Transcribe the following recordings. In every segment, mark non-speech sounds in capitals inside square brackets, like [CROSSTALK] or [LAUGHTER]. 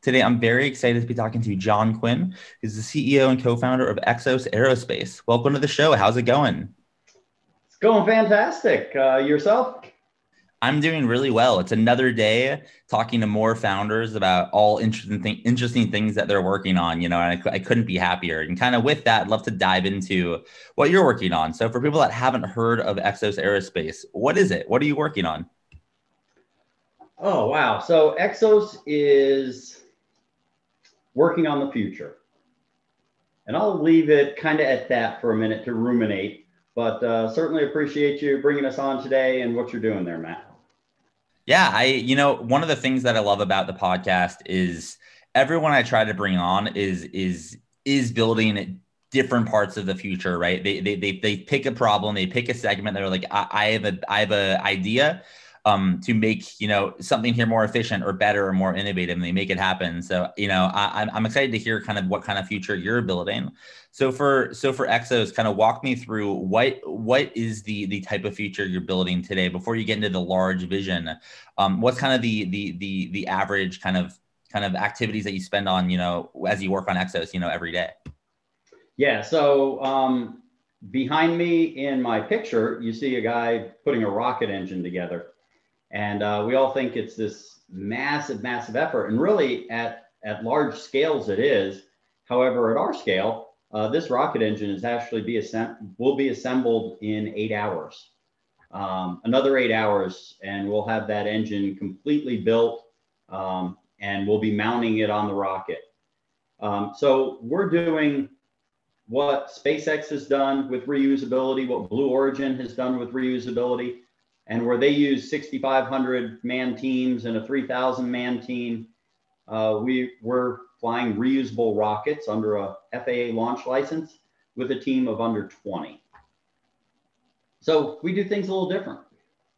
Today, I'm very excited to be talking to John Quinn, who's the CEO and co-founder of Exos Aerospace. Welcome to the show. How's it going? It's going fantastic. Uh, yourself? I'm doing really well. It's another day talking to more founders about all interesting th- interesting things that they're working on. You know, and I, I couldn't be happier. And kind of with that, I'd love to dive into what you're working on. So, for people that haven't heard of Exos Aerospace, what is it? What are you working on? Oh wow! So Exos is working on the future. And I'll leave it kind of at that for a minute to ruminate, but uh, certainly appreciate you bringing us on today and what you're doing there, Matt. Yeah, I, you know, one of the things that I love about the podcast is everyone I try to bring on is is is building different parts of the future, right? They they they, they pick a problem, they pick a segment. They're like, I, I have a I have a idea um, to make you know something here more efficient or better or more innovative and they make it happen. So you know I, i'm excited to hear kind of what kind of future you're building. So for so for exos kind of walk me through what what is the the type of future you're building today before you get into the large vision. Um, what's kind of the the the the average kind of kind of activities that you spend on you know as you work on exos you know every day? Yeah so um, behind me in my picture you see a guy putting a rocket engine together and uh, we all think it's this massive, massive effort. And really, at, at large scales, it is. However, at our scale, uh, this rocket engine is actually be assemb- will be assembled in eight hours. Um, another eight hours, and we'll have that engine completely built, um, and we'll be mounting it on the rocket. Um, so we're doing what SpaceX has done with reusability, what Blue Origin has done with reusability and where they use 6,500 man teams and a 3,000 man team, uh, we were flying reusable rockets under a FAA launch license with a team of under 20. So we do things a little different.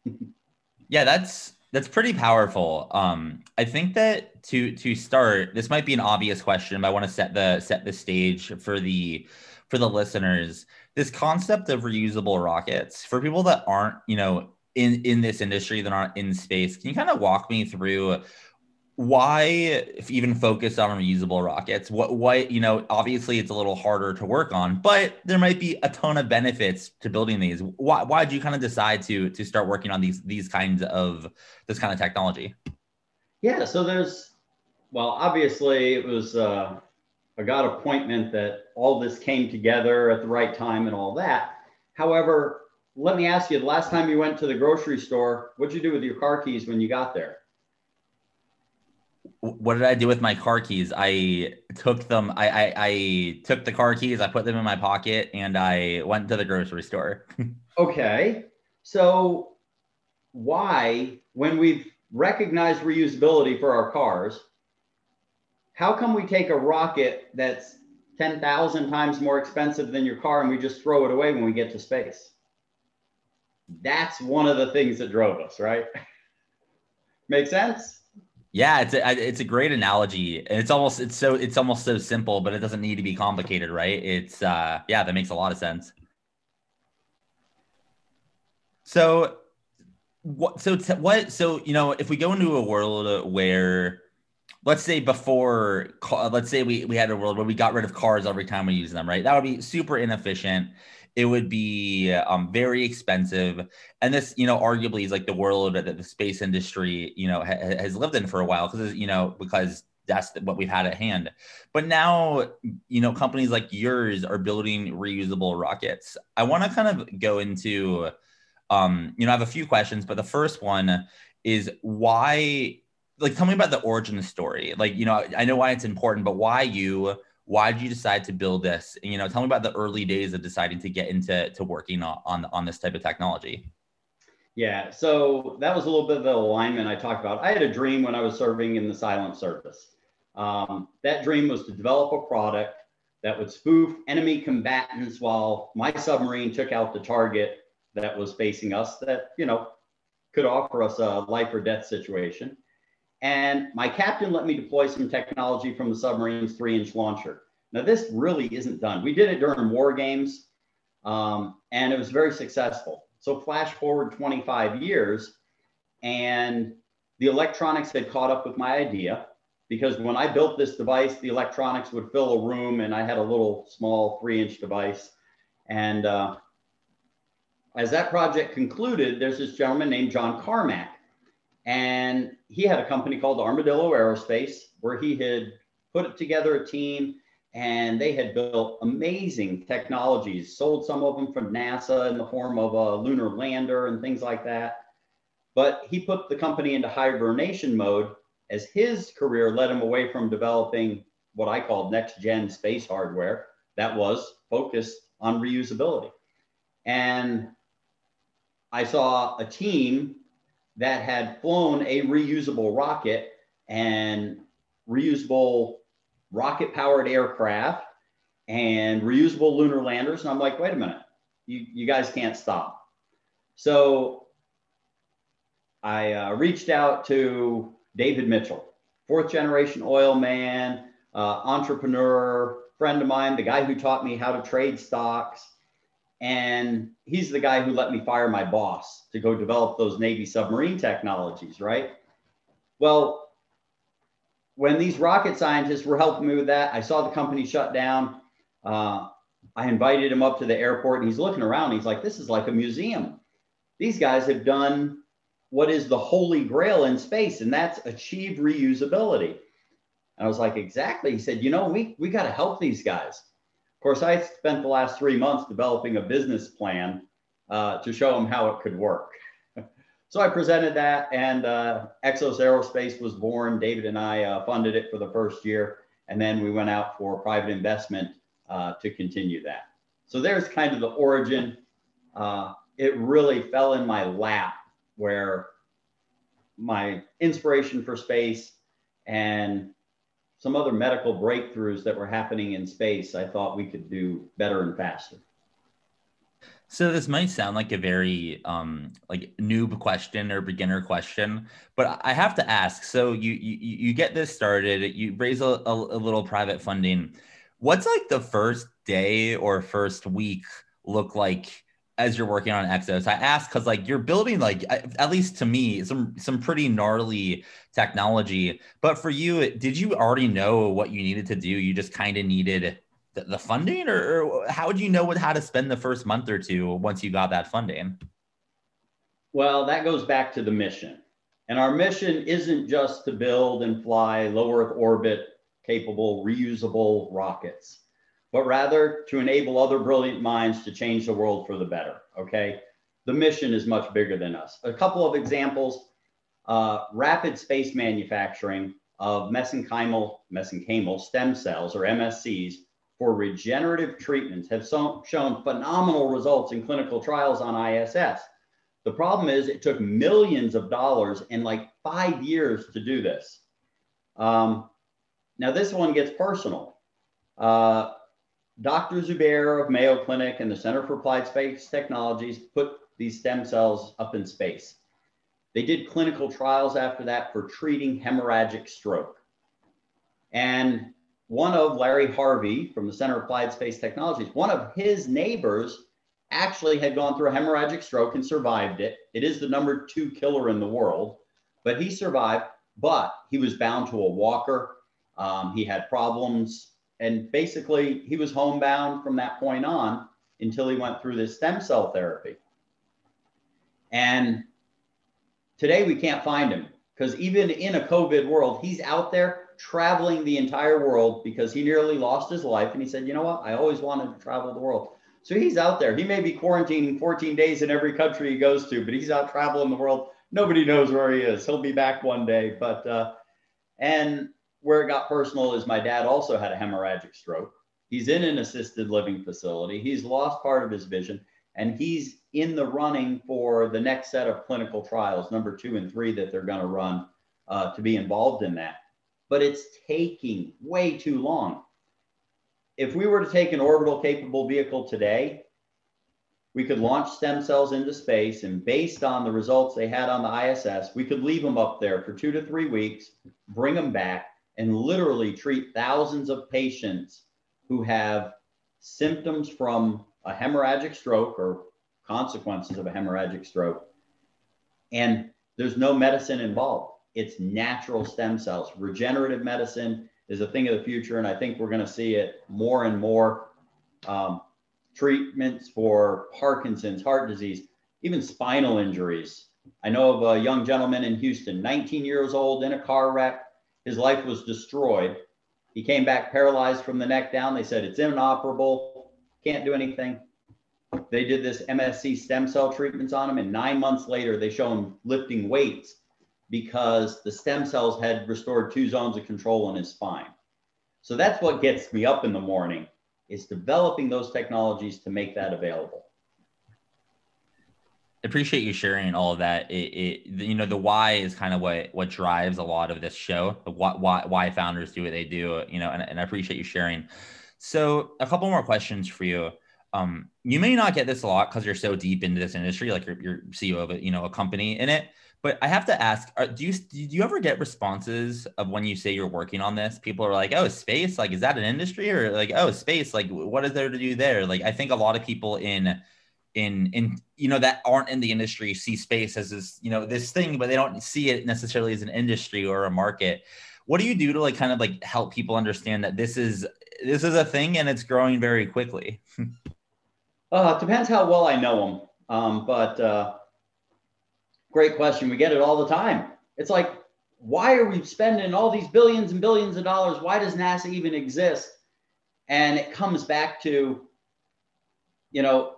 [LAUGHS] yeah, that's that's pretty powerful. Um, I think that to to start, this might be an obvious question, but I want to set the set the stage for the for the listeners. This concept of reusable rockets for people that aren't, you know, in in this industry that aren't in space. Can you kind of walk me through why even focus on reusable rockets? What what you know, obviously it's a little harder to work on, but there might be a ton of benefits to building these. Why why did you kind of decide to to start working on these these kinds of this kind of technology? Yeah, so there's well, obviously it was uh, a God appointment that all this came together at the right time and all that. However, let me ask you the last time you went to the grocery store, what'd you do with your car keys when you got there? What did I do with my car keys? I took them, I, I, I took the car keys, I put them in my pocket, and I went to the grocery store. [LAUGHS] okay. So, why, when we've recognized reusability for our cars, how come we take a rocket that's 10,000 times more expensive than your car and we just throw it away when we get to space? That's one of the things that drove us, right? [LAUGHS] Make sense? Yeah, it's a it's a great analogy. It's almost it's so it's almost so simple, but it doesn't need to be complicated, right? It's uh yeah, that makes a lot of sense. So what so t- what so you know, if we go into a world where let's say before let's say we we had a world where we got rid of cars every time we use them, right? That would be super inefficient it would be um, very expensive. And this, you know, arguably is like the world that the space industry, you know, ha- has lived in for a while because, you know, because that's what we've had at hand. But now, you know, companies like yours are building reusable rockets. I want to kind of go into, um, you know, I have a few questions, but the first one is why, like, tell me about the origin story. Like, you know, I know why it's important, but why you? Why did you decide to build this? And, you know, tell me about the early days of deciding to get into to working on on, this type of technology. Yeah, so that was a little bit of the alignment I talked about. I had a dream when I was serving in the silent service. Um, that dream was to develop a product that would spoof enemy combatants while my submarine took out the target that was facing us that, you know, could offer us a life or death situation. And my captain let me deploy some technology from the submarine's three inch launcher. Now, this really isn't done. We did it during war games, um, and it was very successful. So, flash forward 25 years, and the electronics had caught up with my idea because when I built this device, the electronics would fill a room and I had a little small three inch device. And uh, as that project concluded, there's this gentleman named John Carmack. And he had a company called Armadillo Aerospace where he had put together a team and they had built amazing technologies, sold some of them from NASA in the form of a lunar lander and things like that. But he put the company into hibernation mode as his career led him away from developing what I called next gen space hardware that was focused on reusability. And I saw a team that had flown a reusable rocket and reusable rocket powered aircraft and reusable lunar landers. And I'm like, wait a minute, you, you guys can't stop. So I uh, reached out to David Mitchell, fourth generation oil man, uh, entrepreneur, friend of mine, the guy who taught me how to trade stocks. And he's the guy who let me fire my boss to go develop those Navy submarine technologies, right? Well, when these rocket scientists were helping me with that, I saw the company shut down. Uh, I invited him up to the airport and he's looking around. He's like, this is like a museum. These guys have done what is the holy grail in space, and that's achieve reusability. And I was like, exactly. He said, you know, we, we got to help these guys. Of course, I spent the last three months developing a business plan uh, to show them how it could work. So I presented that, and uh, Exos Aerospace was born. David and I uh, funded it for the first year, and then we went out for private investment uh, to continue that. So there's kind of the origin. Uh, it really fell in my lap where my inspiration for space and some other medical breakthroughs that were happening in space, I thought we could do better and faster. So this might sound like a very um, like noob question or beginner question, but I have to ask. So you you, you get this started, you raise a, a, a little private funding. What's like the first day or first week look like as you're working on Exos? I ask because like you're building like at least to me some some pretty gnarly technology. But for you, did you already know what you needed to do? You just kind of needed the, the funding, or, or how would you know what how to spend the first month or two once you got that funding? Well, that goes back to the mission. And our mission isn't just to build and fly low Earth orbit capable reusable rockets but rather to enable other brilliant minds to change the world for the better. Okay. The mission is much bigger than us. A couple of examples uh, rapid space manufacturing of mesenchymal, mesenchymal stem cells or MSCs for regenerative treatments have so, shown phenomenal results in clinical trials on ISS. The problem is it took millions of dollars and like five years to do this. Um, now this one gets personal. Uh, Dr. Zubair of Mayo Clinic and the Center for Applied Space Technologies put these stem cells up in space. They did clinical trials after that for treating hemorrhagic stroke. And one of Larry Harvey from the Center for Applied Space Technologies, one of his neighbors actually had gone through a hemorrhagic stroke and survived it. It is the number two killer in the world, but he survived, but he was bound to a walker. Um, he had problems and basically he was homebound from that point on until he went through this stem cell therapy. And today we can't find him because even in a COVID world, he's out there traveling the entire world because he nearly lost his life. And he said, you know what? I always wanted to travel the world. So he's out there. He may be quarantining 14 days in every country he goes to, but he's out traveling the world. Nobody knows where he is. He'll be back one day. But, uh, and where it got personal is my dad also had a hemorrhagic stroke. He's in an assisted living facility. He's lost part of his vision and he's in the running for the next set of clinical trials, number two and three, that they're going to run uh, to be involved in that but it's taking way too long. If we were to take an orbital capable vehicle today, we could launch stem cells into space, and based on the results they had on the ISS, we could leave them up there for two to three weeks, bring them back, and literally treat thousands of patients who have symptoms from a hemorrhagic stroke or consequences of a hemorrhagic stroke. And there's no medicine involved it's natural stem cells. Regenerative medicine is a thing of the future, and I think we're going to see it more and more. Um, treatments for Parkinson's, heart disease, even spinal injuries. I know of a young gentleman in Houston, 19 years old, in a car wreck. His life was destroyed. He came back paralyzed from the neck down. They said it's inoperable, can't do anything. They did this MSC stem cell treatments on him, and nine months later, they show him lifting weights because the stem cells had restored two zones of control in his spine. So that's what gets me up in the morning is developing those technologies to make that available. Appreciate you sharing all of that. It, it you know, the why is kind of what what drives a lot of this show. Why why, why founders do what they do. You know, and, and I appreciate you sharing. So, a couple more questions for you. Um, you may not get this a lot because you're so deep into this industry, like you're, you're CEO of a you know a company in it. But I have to ask, are, do you do you ever get responses of when you say you're working on this? People are like, "Oh, space, like is that an industry?" Or like, "Oh, space, like what is there to do there?" Like I think a lot of people in in in you know that aren't in the industry see space as this you know this thing, but they don't see it necessarily as an industry or a market. What do you do to like kind of like help people understand that this is this is a thing and it's growing very quickly? [LAUGHS] uh, it depends how well I know them, um, but. Uh Great question. We get it all the time. It's like, why are we spending all these billions and billions of dollars? Why does NASA even exist? And it comes back to, you know,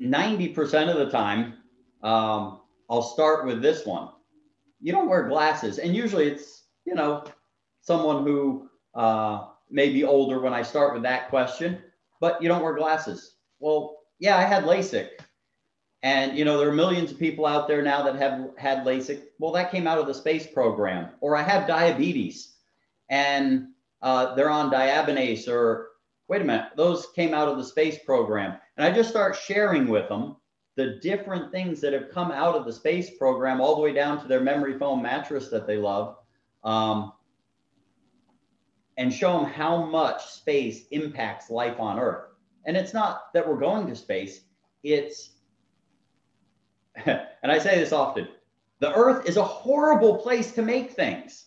90% of the time, um, I'll start with this one. You don't wear glasses. And usually it's, you know, someone who uh, may be older when I start with that question, but you don't wear glasses. Well, yeah, I had LASIK. And you know, there are millions of people out there now that have had LASIK. Well, that came out of the space program. Or I have diabetes, and uh, they're on Diabinese. Or wait a minute, those came out of the space program. And I just start sharing with them the different things that have come out of the space program, all the way down to their memory foam mattress that they love, um, and show them how much space impacts life on Earth. And it's not that we're going to space; it's [LAUGHS] and I say this often the earth is a horrible place to make things.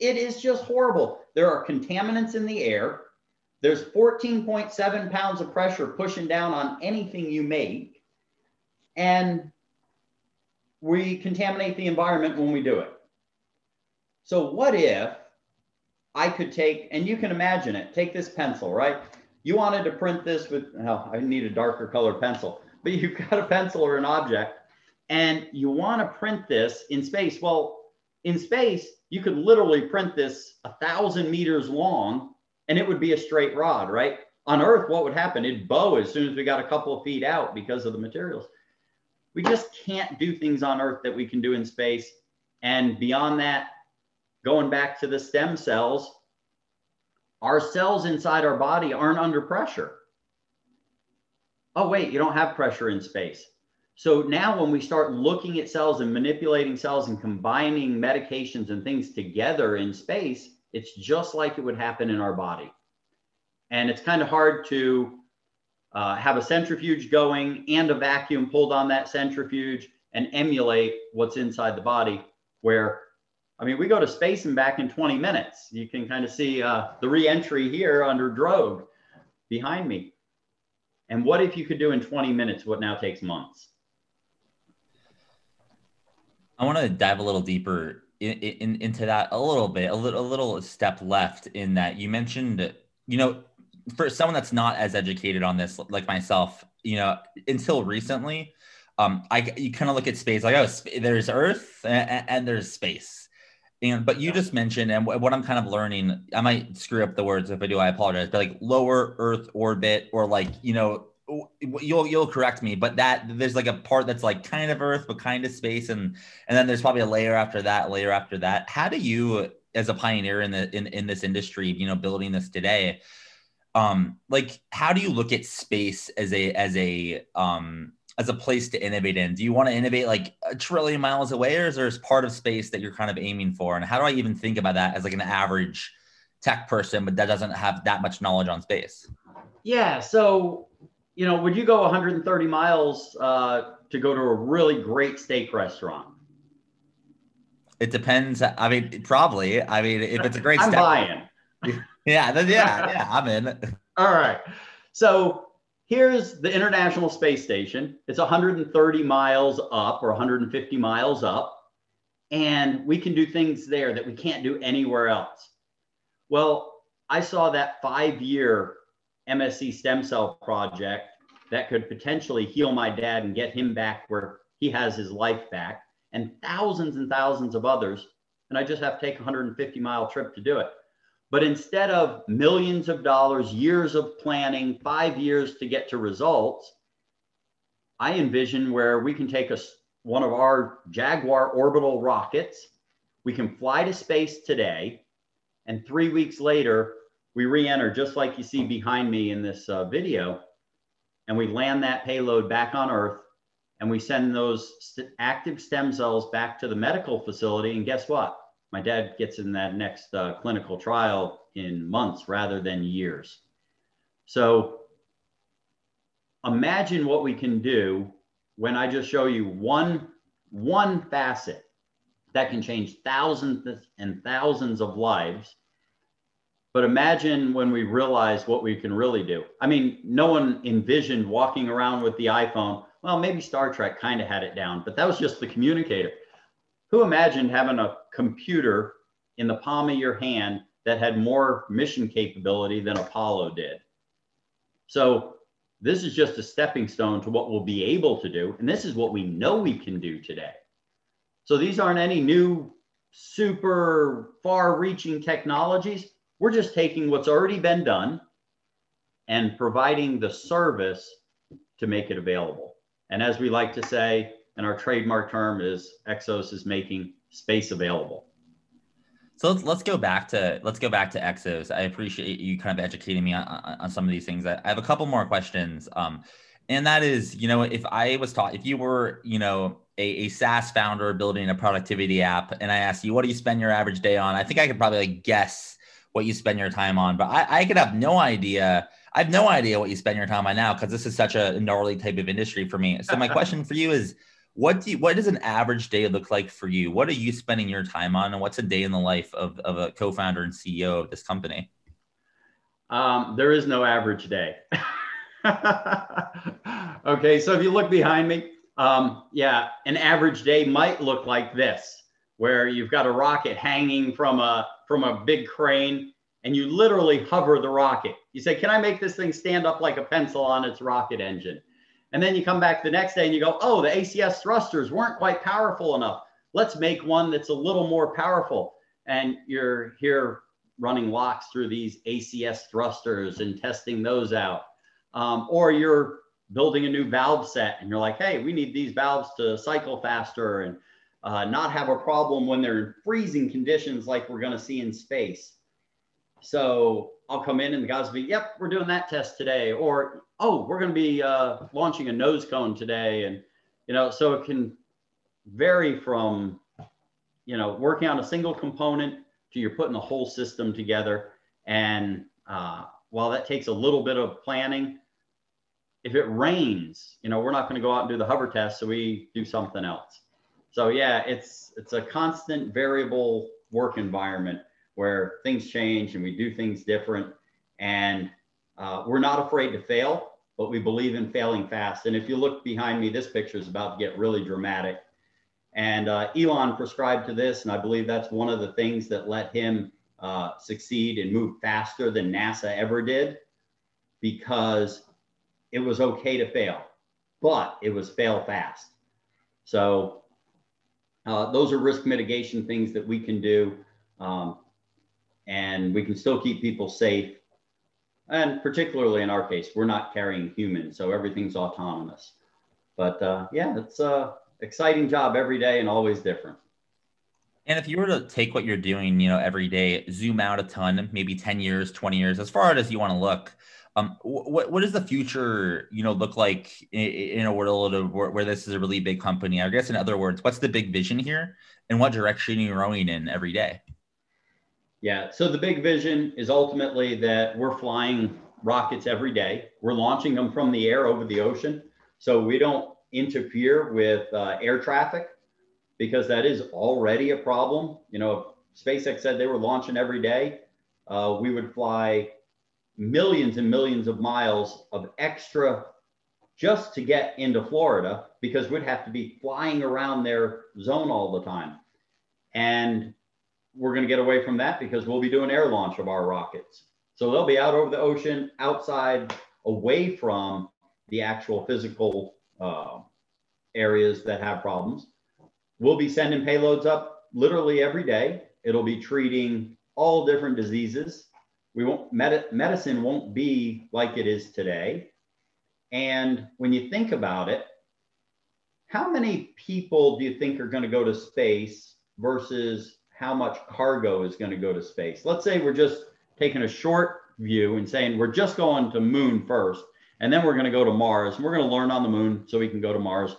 It is just horrible. There are contaminants in the air. There's 14.7 pounds of pressure pushing down on anything you make. And we contaminate the environment when we do it. So, what if I could take, and you can imagine it, take this pencil, right? You wanted to print this with, oh, I need a darker color pencil, but you've got a pencil or an object and you want to print this in space. Well, in space, you could literally print this a thousand meters long and it would be a straight rod, right? On Earth, what would happen? It'd bow as soon as we got a couple of feet out because of the materials. We just can't do things on Earth that we can do in space. And beyond that, going back to the stem cells, our cells inside our body aren't under pressure. Oh, wait, you don't have pressure in space. So now when we start looking at cells and manipulating cells and combining medications and things together in space, it's just like it would happen in our body. And it's kind of hard to uh, have a centrifuge going and a vacuum pulled on that centrifuge and emulate what's inside the body where I mean, we go to space and back in 20 minutes. You can kind of see uh, the reentry here under Drogue behind me. And what if you could do in 20 minutes what now takes months? I want to dive a little deeper in, in, into that a little bit, a little, a little step left in that you mentioned, you know, for someone that's not as educated on this, like myself, you know, until recently, um, I you kind of look at space like oh, there's Earth and, and there's space, and but you just mentioned and what I'm kind of learning, I might screw up the words if I do, I apologize, but like lower Earth orbit or like you know you'll you'll correct me but that there's like a part that's like kind of earth but kind of space and and then there's probably a layer after that layer after that. How do you as a pioneer in the in, in this industry you know building this today um like how do you look at space as a as a um as a place to innovate in do you want to innovate like a trillion miles away or is there part of space that you're kind of aiming for and how do i even think about that as like an average tech person but that doesn't have that much knowledge on space yeah so you know, would you go 130 miles uh, to go to a really great steak restaurant? It depends. I mean, probably. I mean, if it's a great [LAUGHS] I'm steak, buying. [LAUGHS] yeah, yeah, yeah, I'm in. [LAUGHS] All right. So here's the International Space Station. It's 130 miles up or 150 miles up, and we can do things there that we can't do anywhere else. Well, I saw that five year MSC stem cell project that could potentially heal my dad and get him back where he has his life back, and thousands and thousands of others. And I just have to take a 150 mile trip to do it. But instead of millions of dollars, years of planning, five years to get to results, I envision where we can take a, one of our Jaguar orbital rockets, we can fly to space today, and three weeks later, we re-enter just like you see behind me in this uh, video, and we land that payload back on Earth, and we send those st- active stem cells back to the medical facility. And guess what? My dad gets in that next uh, clinical trial in months rather than years. So imagine what we can do when I just show you one one facet that can change thousands and thousands of lives but imagine when we realize what we can really do. I mean, no one envisioned walking around with the iPhone. Well, maybe Star Trek kind of had it down, but that was just the communicator. Who imagined having a computer in the palm of your hand that had more mission capability than Apollo did? So, this is just a stepping stone to what we'll be able to do. And this is what we know we can do today. So, these aren't any new super far reaching technologies we're just taking what's already been done and providing the service to make it available. And as we like to say, and our trademark term is Exos is making space available. So let's let's go back to let's go back to Exos. I appreciate you kind of educating me on, on some of these things. I, have a couple more questions. Um, and that is, you know, if I was taught, if you were, you know, a, a SaaS founder building a productivity app, and I asked you, what do you spend your average day on? I think I could probably like guess what you spend your time on. But I, I could have no idea. I have no idea what you spend your time on now because this is such a gnarly type of industry for me. So my question for you is, what do you, what does an average day look like for you? What are you spending your time on, and what's a day in the life of, of a co-founder and CEO of this company? Um, there is no average day. [LAUGHS] okay, so if you look behind me, um, yeah, an average day might look like this, where you've got a rocket hanging from a from a big crane and you literally hover the rocket. You say, Can I make this thing stand up like a pencil on its rocket engine? And then you come back the next day and you go, Oh, the ACS thrusters weren't quite powerful enough. Let's make one that's a little more powerful. And you're here running locks through these ACS thrusters and testing those out. Um, or you're building a new valve set and you're like, Hey, we need these valves to cycle faster. And uh, not have a problem when they're in freezing conditions like we're going to see in space. So I'll come in and the guys will be, yep, we're doing that test today. Or, oh, we're going to be uh, launching a nose cone today. And, you know, so it can vary from, you know, working on a single component to you're putting the whole system together. And uh, while that takes a little bit of planning, if it rains, you know, we're not going to go out and do the hover test. So we do something else so yeah, it's it's a constant variable work environment where things change and we do things different, and uh, we're not afraid to fail. but we believe in failing fast. And if you look behind me, this picture is about to get really dramatic. And uh, Elon prescribed to this, and I believe that's one of the things that let him uh, succeed and move faster than NASA ever did, because it was okay to fail, but it was fail fast. So uh, those are risk mitigation things that we can do, um, and we can still keep people safe. And particularly in our case, we're not carrying humans, so everything's autonomous. But uh, yeah, it's a exciting job every day and always different. And if you were to take what you're doing, you know, every day, zoom out a ton, maybe 10 years, 20 years, as far as you want to look, um, what what does the future, you know, look like in, in a world of where, where, this is a really big company? I guess in other words, what's the big vision here, and what direction are you rowing in every day? Yeah, so the big vision is ultimately that we're flying rockets every day. We're launching them from the air over the ocean, so we don't interfere with uh, air traffic because that is already a problem. You know, SpaceX said they were launching every day. Uh, we would fly millions and millions of miles of extra just to get into Florida because we'd have to be flying around their zone all the time. And we're going to get away from that because we'll be doing air launch of our rockets. So they'll be out over the ocean, outside, away from the actual physical uh, areas that have problems. We'll be sending payloads up literally every day. It'll be treating all different diseases we won't med- medicine won't be like it is today and when you think about it how many people do you think are going to go to space versus how much cargo is going to go to space. Let's say we're just taking a short view and saying we're just going to moon first and then we're going to go to mars and we're going to learn on the moon so we can go to mars.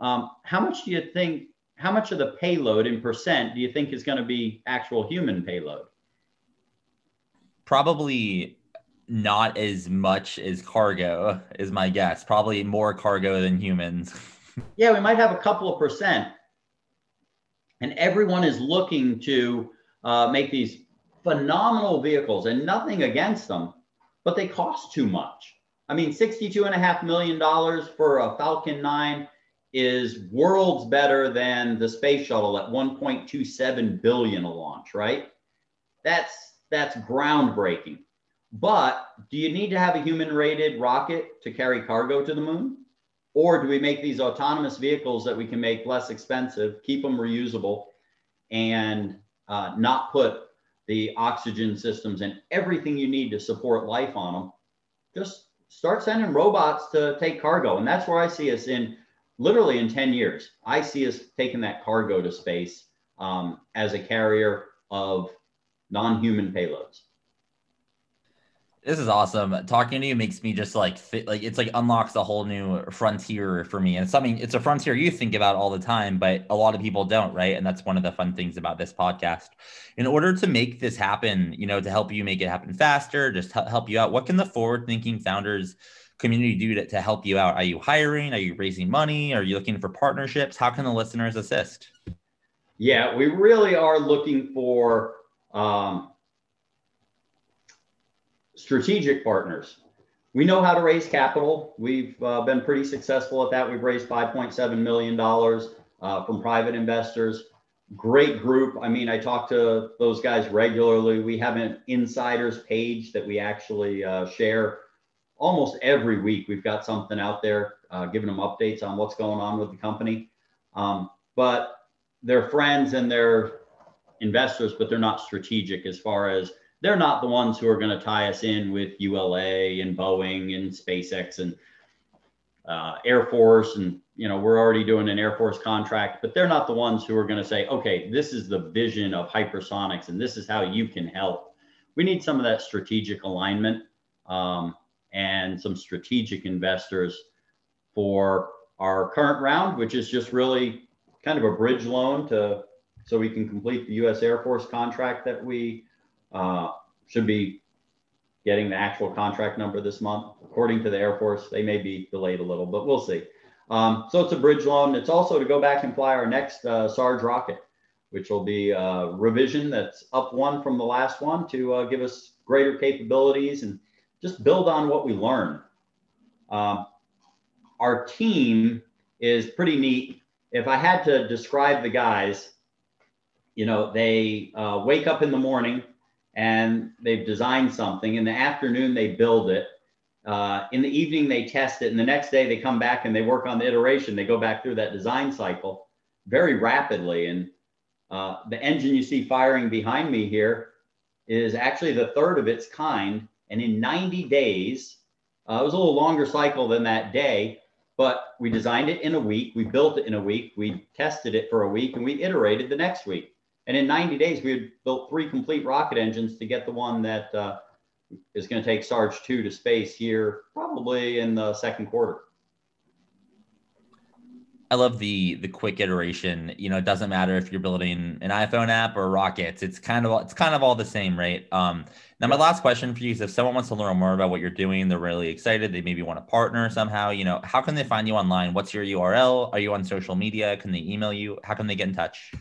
Um, how much do you think how much of the payload in percent do you think is going to be actual human payload? Probably not as much as cargo is my guess. Probably more cargo than humans. [LAUGHS] Yeah we might have a couple of percent and everyone is looking to uh, make these phenomenal vehicles and nothing against them but they cost too much i mean 62 and a half million dollars for a falcon 9 is worlds better than the space shuttle at 1.27 billion a launch right that's that's groundbreaking. But do you need to have a human rated rocket to carry cargo to the moon? Or do we make these autonomous vehicles that we can make less expensive, keep them reusable, and uh, not put the oxygen systems and everything you need to support life on them? Just start sending robots to take cargo. And that's where I see us in literally in 10 years. I see us taking that cargo to space um, as a carrier of non-human payloads. This is awesome. Talking to you makes me just like fit, like it's like unlocks a whole new frontier for me. And it's something it's a frontier you think about all the time, but a lot of people don't, right? And that's one of the fun things about this podcast. In order to make this happen, you know, to help you make it happen faster, just help you out, what can the forward thinking founders community do to, to help you out? Are you hiring? Are you raising money? Are you looking for partnerships? How can the listeners assist? Yeah, we really are looking for um, strategic partners. We know how to raise capital. We've uh, been pretty successful at that. We've raised $5.7 million uh, from private investors. Great group. I mean, I talk to those guys regularly. We have an insiders page that we actually uh, share almost every week. We've got something out there uh, giving them updates on what's going on with the company. Um, but they're friends and they're investors, but they're not strategic as far as they're not the ones who are going to tie us in with ULA and Boeing and SpaceX and uh, Air Force. And, you know, we're already doing an Air Force contract, but they're not the ones who are going to say, okay, this is the vision of hypersonics and this is how you can help. We need some of that strategic alignment um, and some strategic investors for our current round, which is just really kind of a bridge loan to so we can complete the U.S. Air Force contract that we uh, should be getting the actual contract number this month. According to the Air Force, they may be delayed a little, but we'll see. Um, so it's a bridge loan. It's also to go back and fly our next uh, Sarge rocket, which will be a revision that's up one from the last one to uh, give us greater capabilities and just build on what we learned. Um, our team is pretty neat. If I had to describe the guys, you know, they uh, wake up in the morning and they've designed something. In the afternoon, they build it. Uh, in the evening, they test it. And the next day, they come back and they work on the iteration. They go back through that design cycle very rapidly. And uh, the engine you see firing behind me here is actually the third of its kind. And in 90 days, uh, it was a little longer cycle than that day, but we designed it in a week. We built it in a week. We tested it for a week and we iterated the next week. And in 90 days, we had built three complete rocket engines to get the one that uh, is going to take Sarge 2 to space here, probably in the second quarter. I love the the quick iteration. You know, it doesn't matter if you're building an iPhone app or rockets. It's kind of it's kind of all the same, right? Um, now, my last question for you is: if someone wants to learn more about what you're doing, they're really excited. They maybe want to partner somehow. You know, how can they find you online? What's your URL? Are you on social media? Can they email you? How can they get in touch?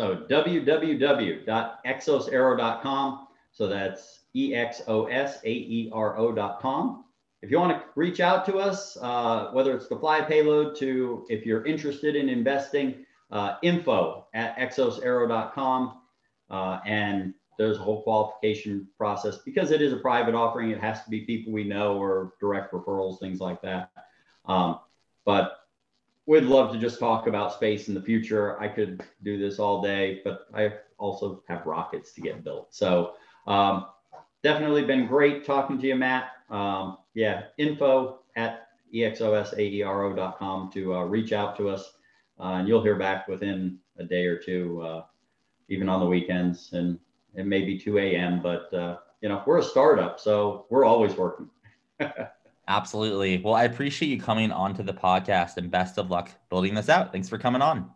So www.exosaero.com. So that's E X O S A E R O.com. If you want to reach out to us, uh, whether it's the fly payload to if you're interested in investing, uh, info at exosaero.com. Uh, and there's a whole qualification process because it is a private offering. It has to be people we know or direct referrals, things like that. Um, but we'd love to just talk about space in the future. I could do this all day, but I also have rockets to get built. So um, definitely been great talking to you, Matt. Um, yeah, info at exosaero.com to uh, reach out to us. Uh, and you'll hear back within a day or two, uh, even on the weekends. And it may be 2 a.m., but uh, you know, we're a startup, so we're always working. [LAUGHS] Absolutely. Well, I appreciate you coming onto the podcast and best of luck building this out. Thanks for coming on.